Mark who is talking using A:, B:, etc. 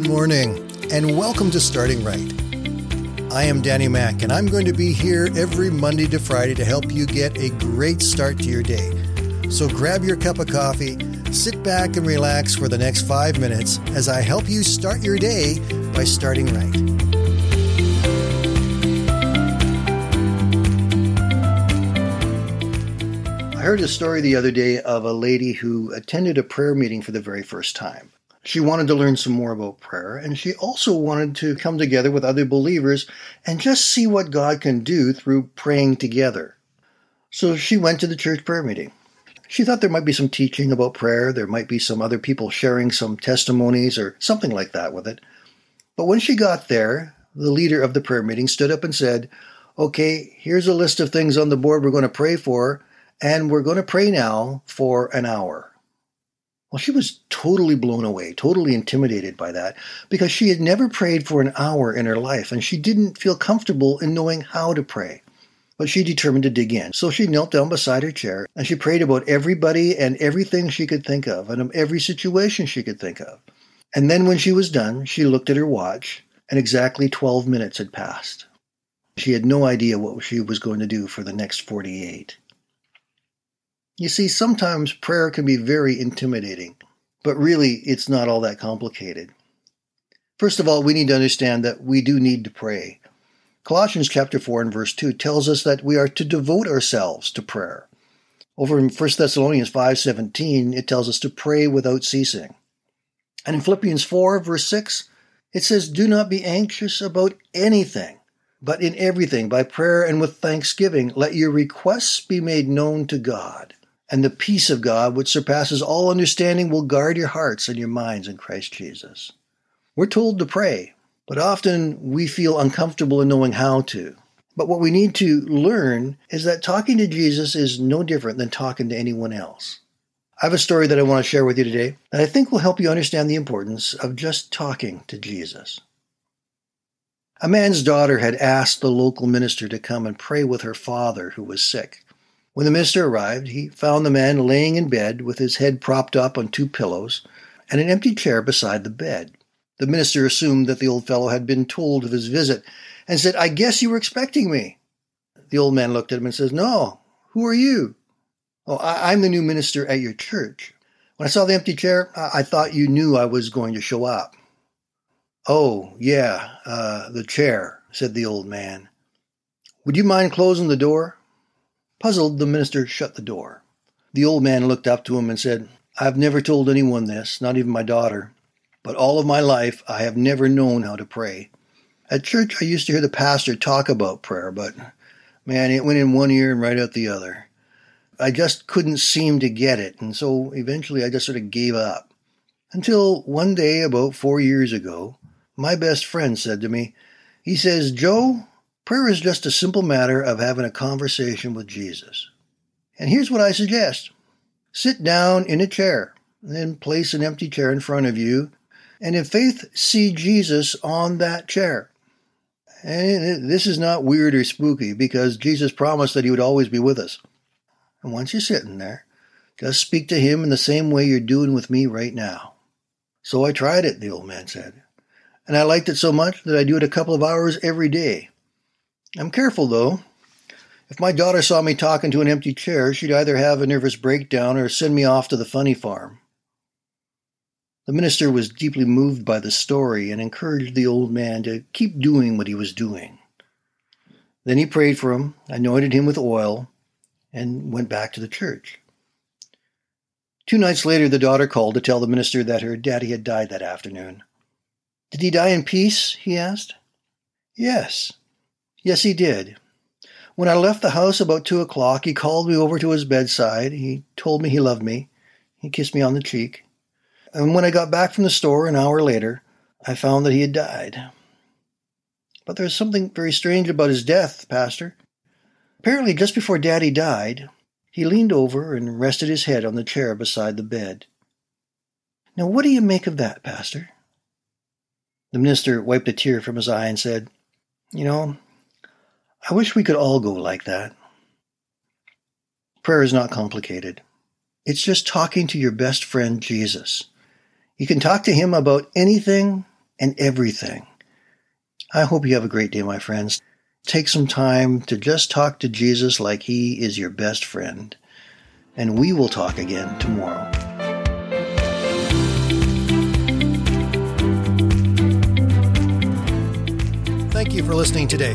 A: morning, and welcome to Starting Right. I am Danny Mack, and I'm going to be here every Monday to Friday to help you get a great start to your day. So grab your cup of coffee, sit back, and relax for the next five minutes as I help you start your day by starting right. I heard a story the other day of a lady who attended a prayer meeting for the very first time. She wanted to learn some more about prayer, and she also wanted to come together with other believers and just see what God can do through praying together. So she went to the church prayer meeting. She thought there might be some teaching about prayer, there might be some other people sharing some testimonies or something like that with it. But when she got there, the leader of the prayer meeting stood up and said, Okay, here's a list of things on the board we're going to pray for, and we're going to pray now for an hour. Well, she was totally blown away, totally intimidated by that, because she had never prayed for an hour in her life and she didn't feel comfortable in knowing how to pray. But she determined to dig in. So she knelt down beside her chair and she prayed about everybody and everything she could think of and every situation she could think of. And then when she was done, she looked at her watch and exactly 12 minutes had passed. She had no idea what she was going to do for the next 48. You see, sometimes prayer can be very intimidating, but really it's not all that complicated. First of all, we need to understand that we do need to pray. Colossians chapter 4 and verse 2 tells us that we are to devote ourselves to prayer. Over in 1 Thessalonians 5:17, it tells us to pray without ceasing. And in Philippians 4 verse 6, it says, "Do not be anxious about anything, but in everything by prayer and with thanksgiving let your requests be made known to God." And the peace of God, which surpasses all understanding, will guard your hearts and your minds in Christ Jesus. We're told to pray, but often we feel uncomfortable in knowing how to. But what we need to learn is that talking to Jesus is no different than talking to anyone else. I have a story that I want to share with you today that I think will help you understand the importance of just talking to Jesus. A man's daughter had asked the local minister to come and pray with her father who was sick. When the minister arrived, he found the man laying in bed with his head propped up on two pillows and an empty chair beside the bed. The minister assumed that the old fellow had been told of his visit and said, I guess you were expecting me. The old man looked at him and says, No, who are you? Oh, I- am the new minister at your church. When I saw the empty chair, I, I thought you knew I was going to show up. Oh, yeah, uh, the chair, said the old man. Would you mind closing the door? Puzzled, the minister shut the door. The old man looked up to him and said, I've never told anyone this, not even my daughter, but all of my life I have never known how to pray. At church, I used to hear the pastor talk about prayer, but man, it went in one ear and right out the other. I just couldn't seem to get it, and so eventually I just sort of gave up. Until one day, about four years ago, my best friend said to me, he says, Joe, Prayer is just a simple matter of having a conversation with Jesus. And here's what I suggest sit down in a chair, then place an empty chair in front of you, and in faith, see Jesus on that chair. And this is not weird or spooky because Jesus promised that he would always be with us. And once you're sitting there, just speak to him in the same way you're doing with me right now. So I tried it, the old man said. And I liked it so much that I do it a couple of hours every day. I'm careful, though. If my daughter saw me talking to an empty chair, she'd either have a nervous breakdown or send me off to the funny farm. The minister was deeply moved by the story and encouraged the old man to keep doing what he was doing. Then he prayed for him, anointed him with oil, and went back to the church. Two nights later, the daughter called to tell the minister that her daddy had died that afternoon. Did he die in peace? he asked. Yes, Yes, he did. When I left the house about two o'clock, he called me over to his bedside. He told me he loved me. He kissed me on the cheek. And when I got back from the store an hour later, I found that he had died. But there's something very strange about his death, Pastor. Apparently, just before Daddy died, he leaned over and rested his head on the chair beside the bed. Now, what do you make of that, Pastor? The minister wiped a tear from his eye and said, You know, I wish we could all go like that. Prayer is not complicated. It's just talking to your best friend, Jesus. You can talk to him about anything and everything. I hope you have a great day, my friends. Take some time to just talk to Jesus like he is your best friend. And we will talk again tomorrow. Thank you for listening today.